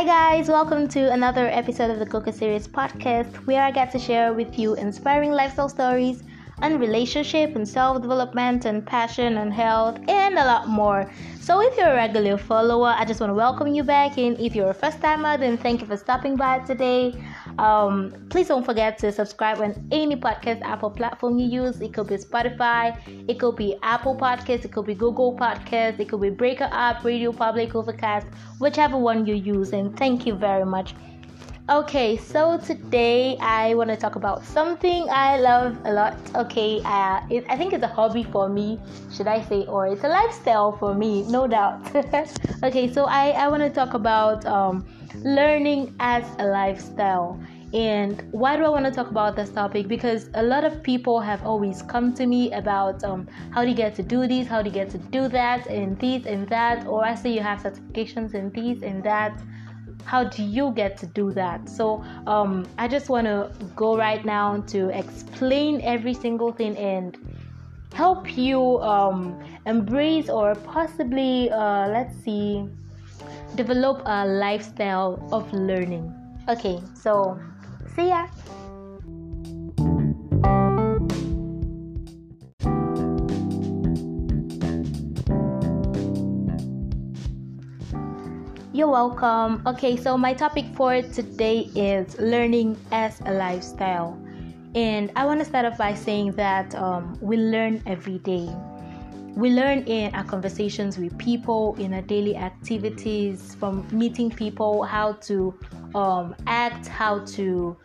Hi, guys, welcome to another episode of the Cocoa Series podcast where I get to share with you inspiring lifestyle stories on relationship and self development and passion and health and a lot more. So, if you're a regular follower, I just want to welcome you back. And if you're a first timer, then thank you for stopping by today. Um, please don't forget to subscribe on any podcast Apple platform you use. It could be Spotify, it could be Apple Podcasts, it could be Google Podcasts, it could be Breaker app, Radio Public, Overcast, whichever one you use. And thank you very much. Okay, so today I want to talk about something I love a lot. Okay, uh, it, I think it's a hobby for me, should I say, or it's a lifestyle for me, no doubt. okay, so I, I want to talk about um, learning as a lifestyle. And why do I want to talk about this topic? Because a lot of people have always come to me about um, how do you get to do this, how do you get to do that, and this and that, or I say you have certifications in this and that. How do you get to do that? So um, i just want to go right now to explain every single thing and help you um, embrace or possibly uh, let's see develop a lifestyle of learning. Okay so see ya You're welcome. Okay, so my topic for today is learning as a lifestyle. And I want to start off by saying that um, we learn every day. We learn in our conversations with people, in our daily activities, from meeting people, how to um, act, how to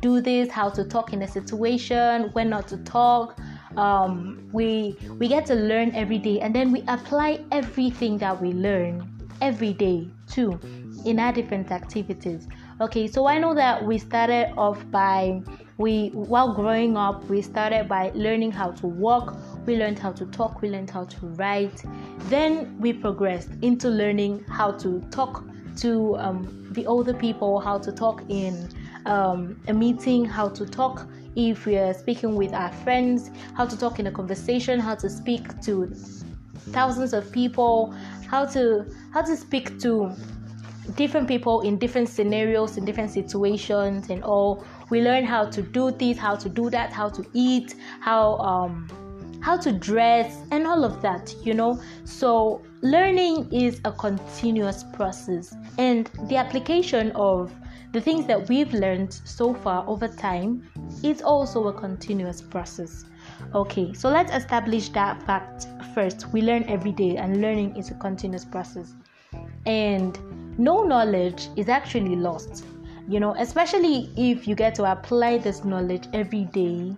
do this, how to talk in a situation, when not to talk. Um, we we get to learn every day, and then we apply everything that we learn every day too in our different activities. Okay, so I know that we started off by we while growing up we started by learning how to walk, we learned how to talk, we learned how to write. Then we progressed into learning how to talk to um, the older people, how to talk in um, a meeting, how to talk if we are speaking with our friends, how to talk in a conversation, how to speak to thousands of people, how to how to speak to different people in different scenarios in different situations and all. We learn how to do this how to do that how to eat how um how to dress and all of that you know so learning is a continuous process and the application of the things that we've learned so far over time is also a continuous process Okay, so let's establish that fact first. We learn every day, and learning is a continuous process. And no knowledge is actually lost, you know, especially if you get to apply this knowledge every day.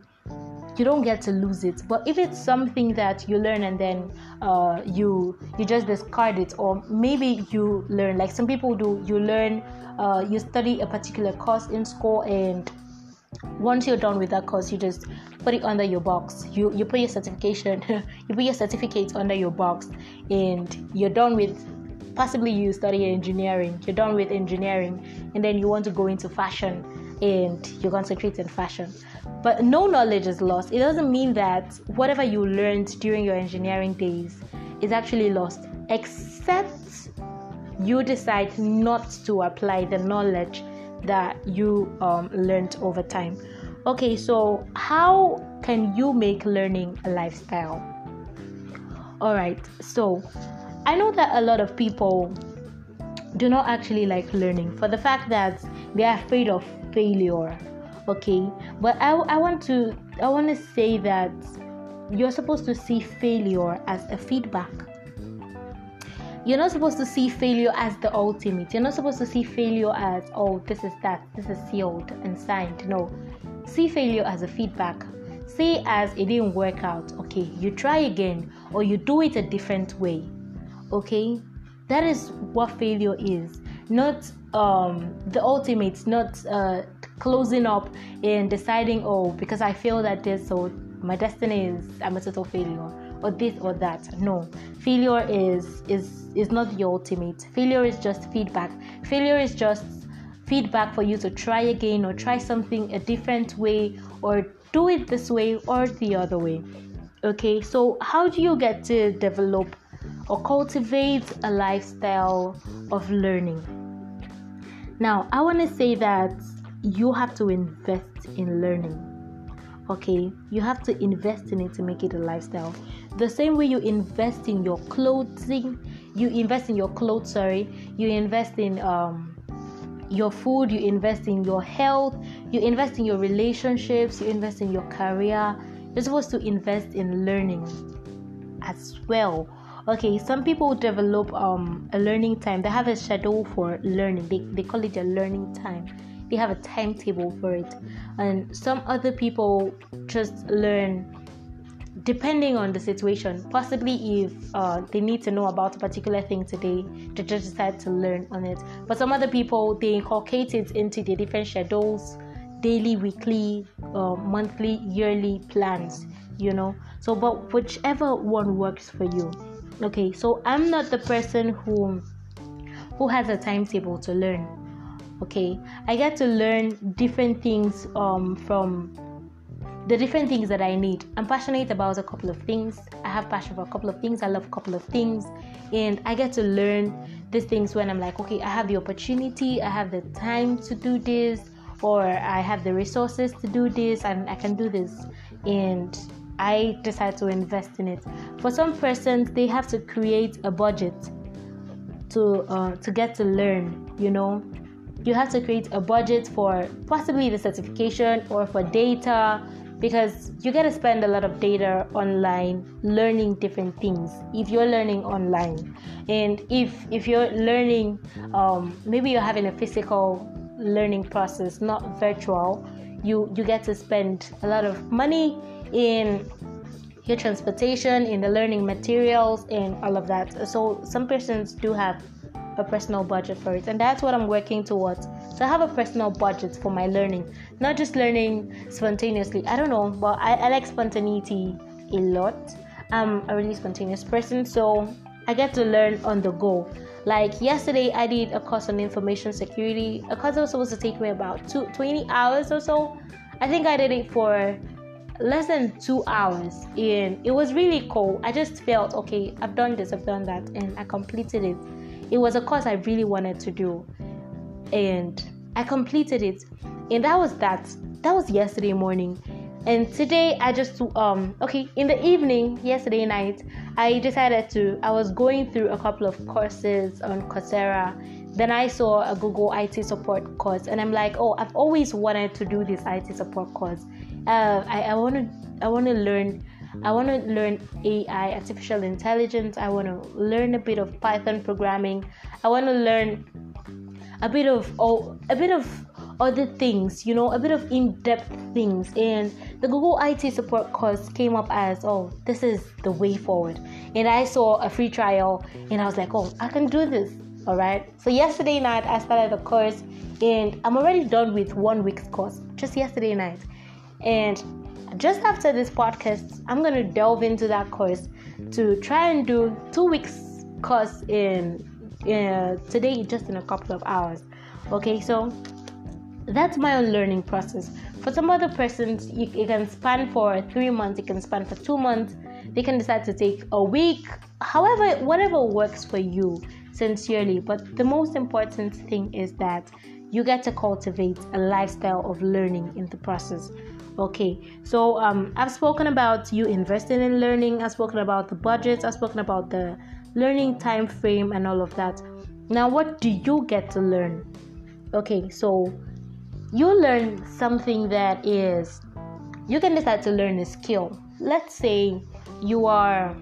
You don't get to lose it, but if it's something that you learn and then uh, you you just discard it, or maybe you learn like some people do, you learn, uh, you study a particular course in school and once you're done with that course you just put it under your box. You you put your certification you put your certificate under your box and you're done with possibly you study engineering. You're done with engineering and then you want to go into fashion and you concentrate in fashion but no knowledge is lost it doesn't mean that whatever you learned during your engineering days is actually lost except you decide not to apply the knowledge that you um, learned over time. Okay, so how can you make learning a lifestyle? All right, so I know that a lot of people do not actually like learning for the fact that they are afraid of failure. Okay, but I, I want to I want to say that you're supposed to see failure as a feedback you're not supposed to see failure as the ultimate. You're not supposed to see failure as, oh, this is that, this is sealed and signed. No. See failure as a feedback. See as it didn't work out. Okay, you try again or you do it a different way. Okay? That is what failure is. Not um, the ultimate, not uh, closing up and deciding, oh, because I feel that this, so my destiny is I'm a total failure or this or that. No, failure is is is not the ultimate. Failure is just feedback. Failure is just feedback for you to try again or try something a different way or do it this way or the other way. Okay, so how do you get to develop or cultivate a lifestyle of learning? Now, I want to say that you have to invest in learning. Okay, you have to invest in it to make it a lifestyle. The same way you invest in your clothing, you invest in your clothes, sorry, you invest in um your food, you invest in your health, you invest in your relationships, you invest in your career. You're supposed to invest in learning as well. Okay, some people develop um, a learning time. They have a schedule for learning. They, they call it a learning time. They have a timetable for it. And some other people just learn depending on the situation. Possibly if uh, they need to know about a particular thing today, they just decide to learn on it. But some other people, they inculcate it into their different schedules daily, weekly, uh, monthly, yearly plans, you know. So, but whichever one works for you. Okay, so I'm not the person who who has a timetable to learn. Okay, I get to learn different things um, from the different things that I need. I'm passionate about a couple of things. I have passion for a couple of things. I love a couple of things, and I get to learn these things when I'm like, okay, I have the opportunity, I have the time to do this, or I have the resources to do this, and I can do this, and I decide to invest in it. For some persons, they have to create a budget to uh, to get to learn. You know, you have to create a budget for possibly the certification or for data because you got to spend a lot of data online learning different things if you're learning online and if if you're learning um, maybe you're having a physical learning process not virtual you you get to spend a lot of money in your transportation, in the learning materials, and all of that. So some persons do have a personal budget for it, and that's what I'm working towards. So I have a personal budget for my learning, not just learning spontaneously. I don't know, but I, I like spontaneity a lot. I'm a really spontaneous person, so I get to learn on the go. Like yesterday, I did a course on information security. A course that was supposed to take me about two, 20 hours or so. I think I did it for less than two hours and it was really cool i just felt okay i've done this i've done that and i completed it it was a course i really wanted to do. And i completed it. And that was that that was yesterday morning. And today i just um okay in the evening yesterday night i decided to i was going through a couple of courses on coursera. Then i saw a google it support course. And i'm like oh i've always wanted to do this it support course. Uh, I, I want to I want to learn I want to learn AI, artificial intelligence. I want to learn a bit of Python programming. I want to learn a bit of oh, a bit of other things, you know, a bit of in-depth things. And the Google IT support course came up as, oh, this is the way forward. And I saw a free trial, and I was like, oh, I can do this. All right. So yesterday night I started the course, and I'm already done with one week's course. Just yesterday night. And just after this podcast, I'm going to delve into that course to try and do two weeks course in uh, today, just in a couple of hours. Okay, so that's my own learning process. For some other persons, you, you can span for three months, you can span for two months, they can decide to take a week, however, whatever works for you sincerely. But the most important thing is that you get to cultivate a lifestyle of learning in the process okay so um, i've spoken about you investing in learning i've spoken about the budgets i've spoken about the learning time frame and all of that. Now what do you get to learn? Okay so you learn something that is you can decide to learn a skill. Let's say you are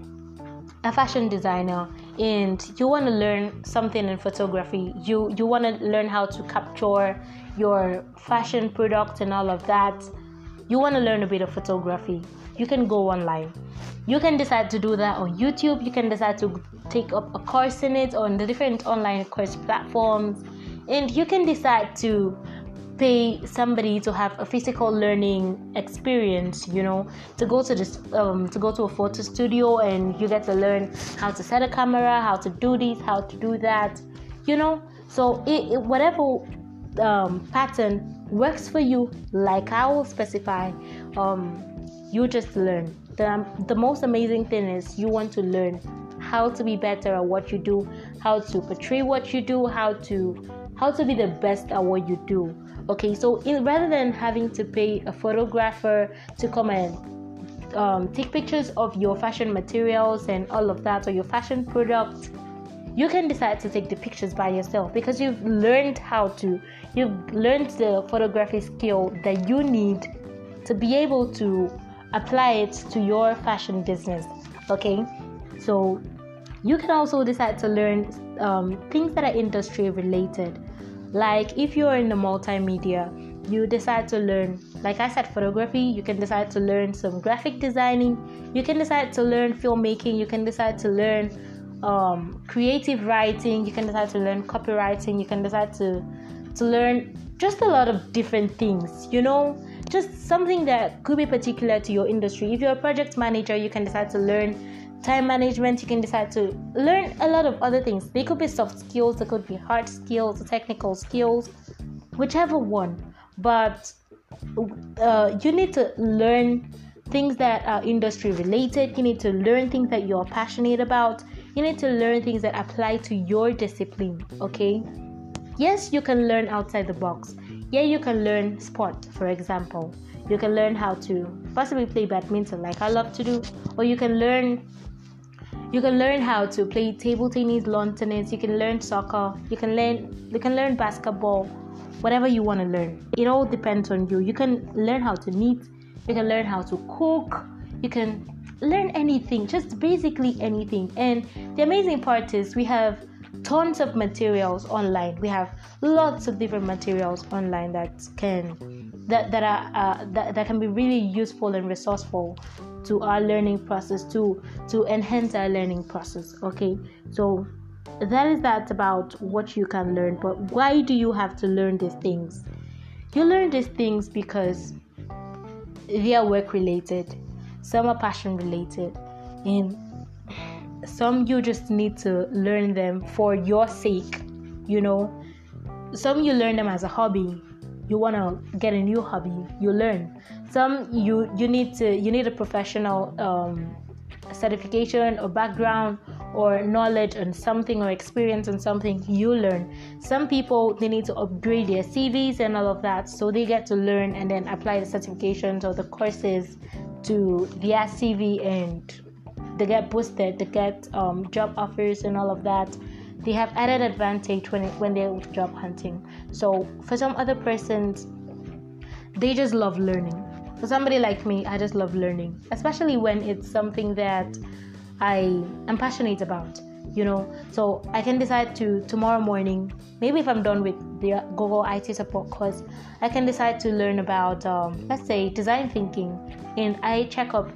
a fashion designer and you want to learn something in photography. You you want to learn how to capture your fashion product and all of that you want to learn a bit of photography, you can go online. You can decide to do that on YouTube. You can decide to take up a course in it on the different online course platforms. And you can decide to pay somebody to have a physical learning experience you know to go to this um, to go to a photo studio and you get to learn how to set a camera how to do this how to do that you know so it, it, whatever um, pattern works for you, like I will specify, um, you just learn. the, the most amazing thing is you want to learn how to be better at what you do, how to portray what you do, how to how to be the best at what you do. Okay, so in, rather than having to pay a photographer to come and um, take pictures of your fashion materials and all of that or your fashion product, you can decide to take the pictures by yourself because you've learned how to, you've learned the photography skill that you need to be able to apply it to your fashion business. Okay, so you can also decide to learn um, things that are industry related. Like if you're in the multimedia, you decide to learn, like I said, photography, you can decide to learn some graphic designing, you can decide to learn filmmaking, you can decide to learn um, creative writing, you can decide to learn copywriting, you can decide to to learn just a lot of different things, you know, just something that could be particular to your industry. If you're a project manager, you can decide to learn time management, you can decide to learn a lot of other things. They could be soft skills, they could be hard skills, technical skills, whichever one. But uh, you need to learn things that are industry related. You need to learn things that you're passionate about. You need to learn things that apply to your discipline. Okay. Yes, you can learn outside the box. Yeah, you can learn sport, for example. You can learn how to possibly play badminton, like I love to do, or you can learn you can learn how to play table tennis, lawn tennis. You can learn soccer. You can learn you can learn basketball. Whatever you want to learn, it all depends on you. You can learn how to knit. You can learn how to cook. You can learn anything, just basically anything. And the amazing part is we have tons of materials online. We have lots of different materials online that can that that are uh, that, that can be really useful and resourceful to our learning process to to enhance our learning process okay so that is that about what you can learn but why do you have to learn these things you learn these things because they are work related some are passion related and some you just need to learn them for your sake you know. Some you learn them as a hobby. You want to get a new hobby you learn. Some you you need to you need a professional um, certification or background or knowledge on something or experience on something you learn. Some people they need to upgrade their cvs and all of that so they get to learn and then apply the certifications or the courses to their cv and they get boosted they get um, job offers and all of that they have added advantage when when they're job hunting. So for some other persons, they just love learning. For somebody like me, I just love learning, especially when it's something that I am passionate about. You know, so I can decide to tomorrow morning, maybe if I'm done with the Google IT support course, I can decide to learn about, um, let's say, design thinking, and I check up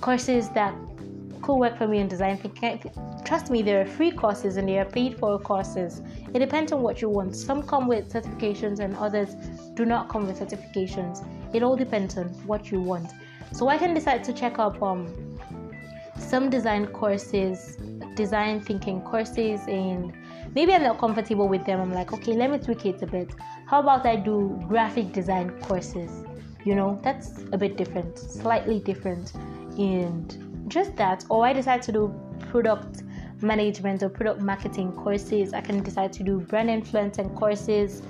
courses that could work for me in design thinking Trust me, there are free courses and there are paid for courses. It depends on what you want. Some come with certifications and others do not come with certifications. It all depends on what you want. So I can decide to check up um, some design courses, design thinking courses, and maybe I'm not comfortable with them. I'm like, okay, let me tweak it a bit. How about I do graphic design courses? You know, that's a bit different, slightly different, and just that. Or I decide to do product management or product marketing courses. I can decide to do brand influence and courses,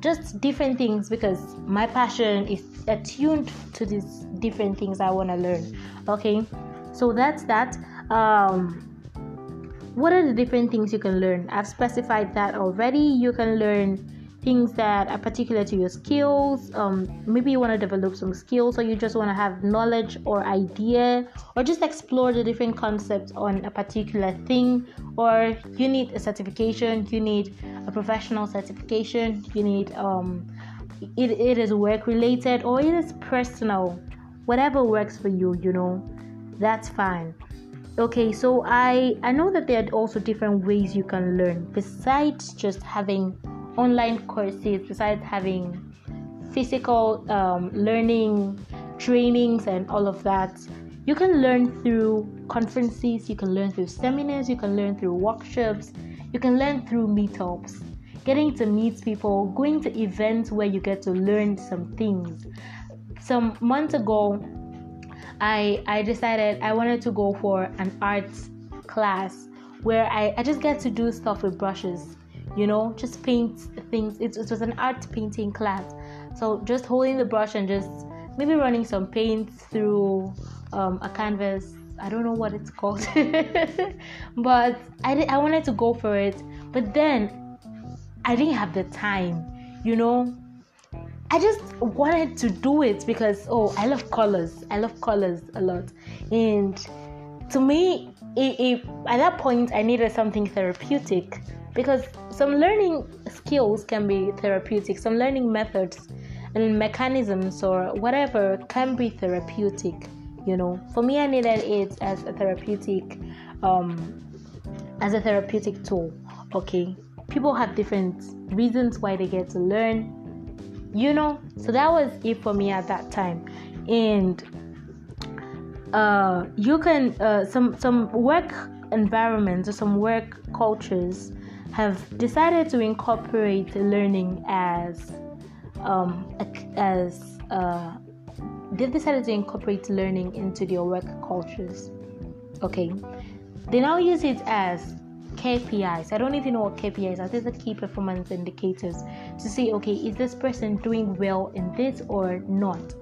just different things because my passion is attuned to these different things I want to learn. Okay, so that's that. Um, what are the different things you can learn? I've specified that already. You can learn things that are particular to your skills. Um, maybe you want to develop some skills, or you just want to have knowledge or idea, or just explore the different concepts on a particular thing, or you need a certification, you need a professional certification, you need um, it, it is work related or it is personal, whatever works for you, you know, that's fine okay so i i know that there are also different ways you can learn besides just having online courses besides having physical um, learning trainings and all of that. You can learn through conferences you can learn through seminars you can learn through workshops you can learn through meetups. Getting to meet people going to events where you get to learn some things. Some months ago I I decided I wanted to go for an arts class where I, I just get to do stuff with brushes, you know, just paint things. It, it was an art painting class. So just holding the brush and just maybe running some paint through um, a canvas. I don't know what it's called, but I, did, I wanted to go for it. But then I didn't have the time, you know. I just wanted to do it because oh, I love colors. I love colors a lot, and to me, it, it, at that point, I needed something therapeutic because some learning skills can be therapeutic. Some learning methods and mechanisms or whatever can be therapeutic. You know, for me, I needed it as a therapeutic, um, as a therapeutic tool. Okay, people have different reasons why they get to learn you know so that was it for me at that time and uh, you can uh, some some work environments or some work cultures have decided to incorporate learning as um, as uh, they've decided to incorporate learning into their work cultures okay they now use it as KPIs. I don't even know what KPIs are. These are key performance indicators to see, okay, is this person doing well in this or not?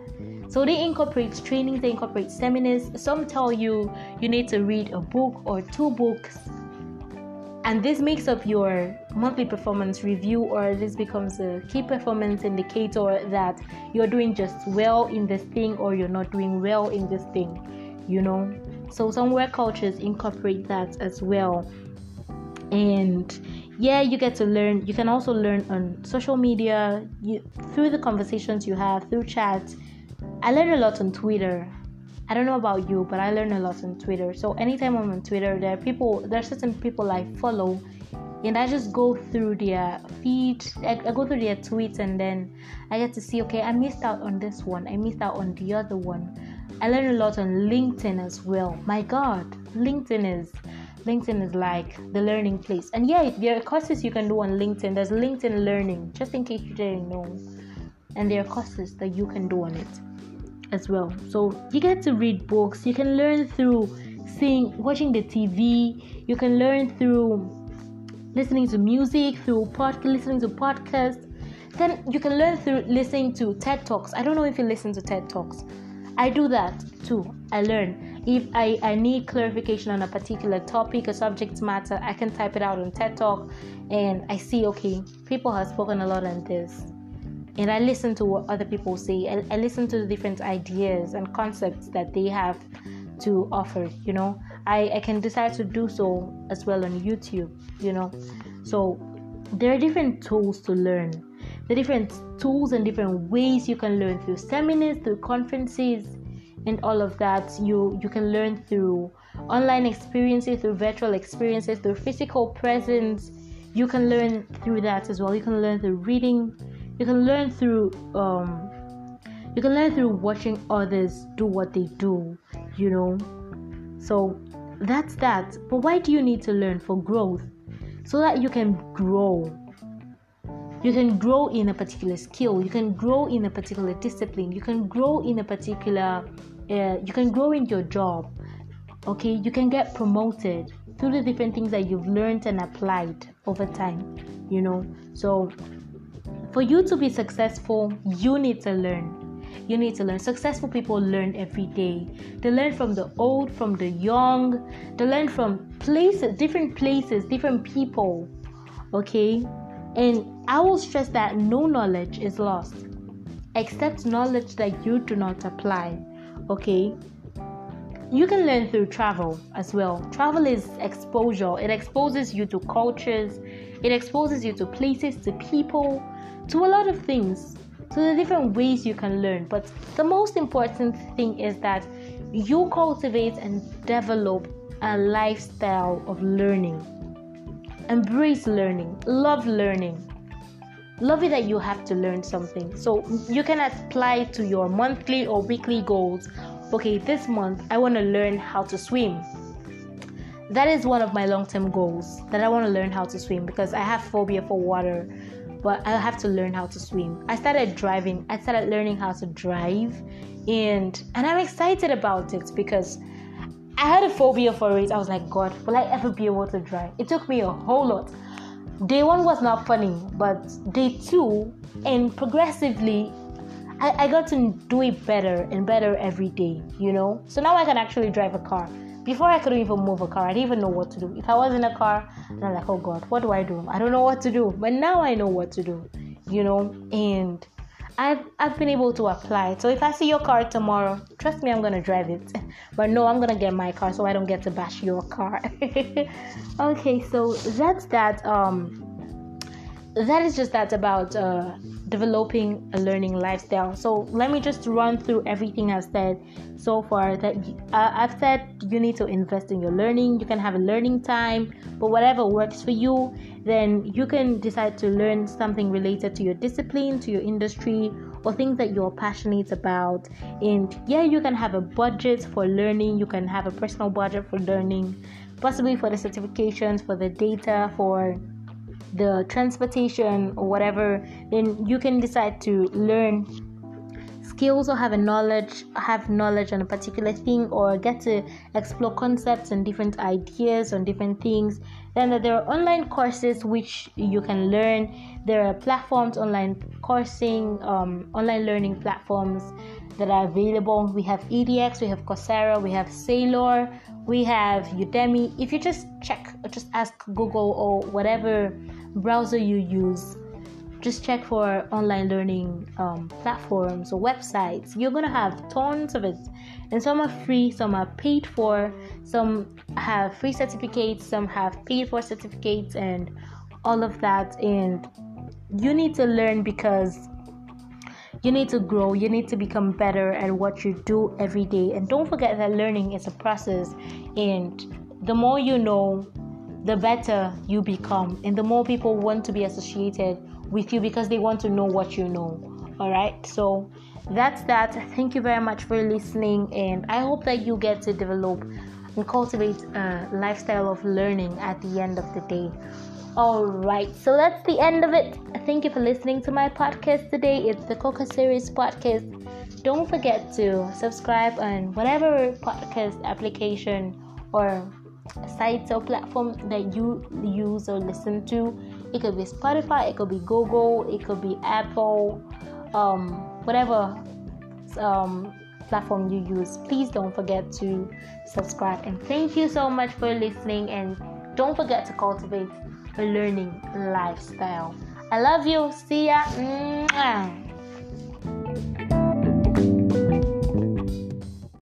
So they incorporate trainings, they incorporate seminars. Some tell you you need to read a book or two books. And this makes up your monthly performance review, or this becomes a key performance indicator that you're doing just well in this thing or you're not doing well in this thing, you know. So, some work cultures incorporate that as well. And yeah you get to learn you can also learn on social media you, through the conversations you have through chat. I learn a lot on twitter i don't know about you but i learn a lot on twitter so anytime i'm on twitter there are people there are certain people i follow and i just go through their feed I, I go through their tweets and then i get to see okay i missed out on this one i missed out on the other one i learn a lot on linkedin as well my god linkedin is LinkedIn is like the learning place. And yeah, there are courses you can do on LinkedIn. There's LinkedIn Learning, just in case you didn't know. And there are courses that you can do on it as well. So you get to read books. You can learn through seeing, watching the TV. You can learn through listening to music, through pod, listening to podcasts. Then you can learn through listening to TED Talks. I don't know if you listen to TED Talks. I do that too. I learn if I, I need clarification on a particular topic or subject matter, I can type it out on TED Talk and I see, okay, people have spoken a lot on this. And I listen to what other people say. I, I listen to the different ideas and concepts that they have to offer, you know. I, I can decide to do so as well on YouTube, you know. So there are different tools to learn. The different tools and different ways you can learn through seminars, through conferences, and all of that you you can learn through online experiences through virtual experiences through physical presence you can learn through that as well you can learn through reading you can learn through um you can learn through watching others do what they do you know? So that's that. But why do you need to learn for growth? So that you can grow. You can grow in a particular skill. You can grow in a particular discipline. You can grow in a particular uh, you can grow in your job. Okay? You can get promoted through the different things that you've learned and applied over time you know? So for you to be successful you need to learn. You need to learn. Successful people learn every day. They learn from the old from the young. They learn from places different places different people okay? And i will stress that no knowledge is lost except knowledge that you do not apply okay? You can learn through travel as well. Travel is exposure. It exposes you to cultures. It exposes you to places to people to a lot of things to the different ways you can learn but the most important thing is that you cultivate and develop a lifestyle of learning embrace learning love learning love it that you have to learn something. So you can apply to your monthly or weekly goals. Okay, this month I want to learn how to swim. That is one of my long term goals that I want to learn how to swim because I have phobia for water. But I have to learn how to swim. I started driving. I started learning how to drive, and and I'm excited about it because I had a phobia for it. I was like, God, will I ever be able to drive? It took me a whole lot. Day one was not funny, but day two and progressively, I, I got to do it better and better every day, you know? So now I can actually drive a car. Before I couldn't even move a car, I didn't even know what to do. If I was in a car, I'm like, oh God, what do I do? I don't know what to do. But now I know what to do, you know? And I've, I've been able to apply. So if I see your car tomorrow, trust me, I'm gonna drive it. But no, I'm gonna get my car so I don't get to bash your car. okay, so that's that. Um, that is just that about uh, developing a learning lifestyle. So let me just run through everything I've said so far. That uh, I've said you need to invest in your learning. You can have a learning time, but whatever works for you, then you can decide to learn something related to your discipline, to your industry, or things that you're passionate about. And yeah, you can have a budget for learning. You can have a personal budget for learning, possibly for the certifications, for the data, for the transportation or whatever, then you can decide to learn skills or have a knowledge have knowledge on a particular thing or get to explore concepts and different ideas on different things. Then there are online courses which you can learn. There are platforms online coursing um, online learning platforms that are available. We have edx we have coursera we have saylor we have udemy. If you just check just ask google or whatever browser you use just check for online learning um, platforms or websites. You're gonna have tons of it. And some are free some are paid for. Some have free certificates some have paid for certificates and all of that. And you need to learn because you need to grow you need to become better at what you do every day. And don't forget that learning is a process. And the more you know the better you become and the more people want to be associated with you because they want to know what you know all right so that's that. Thank you very much for listening and i hope that you get to develop and cultivate a lifestyle of learning at the end of the day. All right so that's the end of it. Thank you for listening to my podcast today. It's the cocoa series podcast. Don't forget to subscribe on whatever podcast application or sites or platforms that you use or listen to. It could be Spotify, it could be Google, it could be Apple, um, whatever um, platform you use. Please don't forget to subscribe. And thank you so much for listening. And don't forget to cultivate a learning lifestyle. I love you. See ya. Mwah.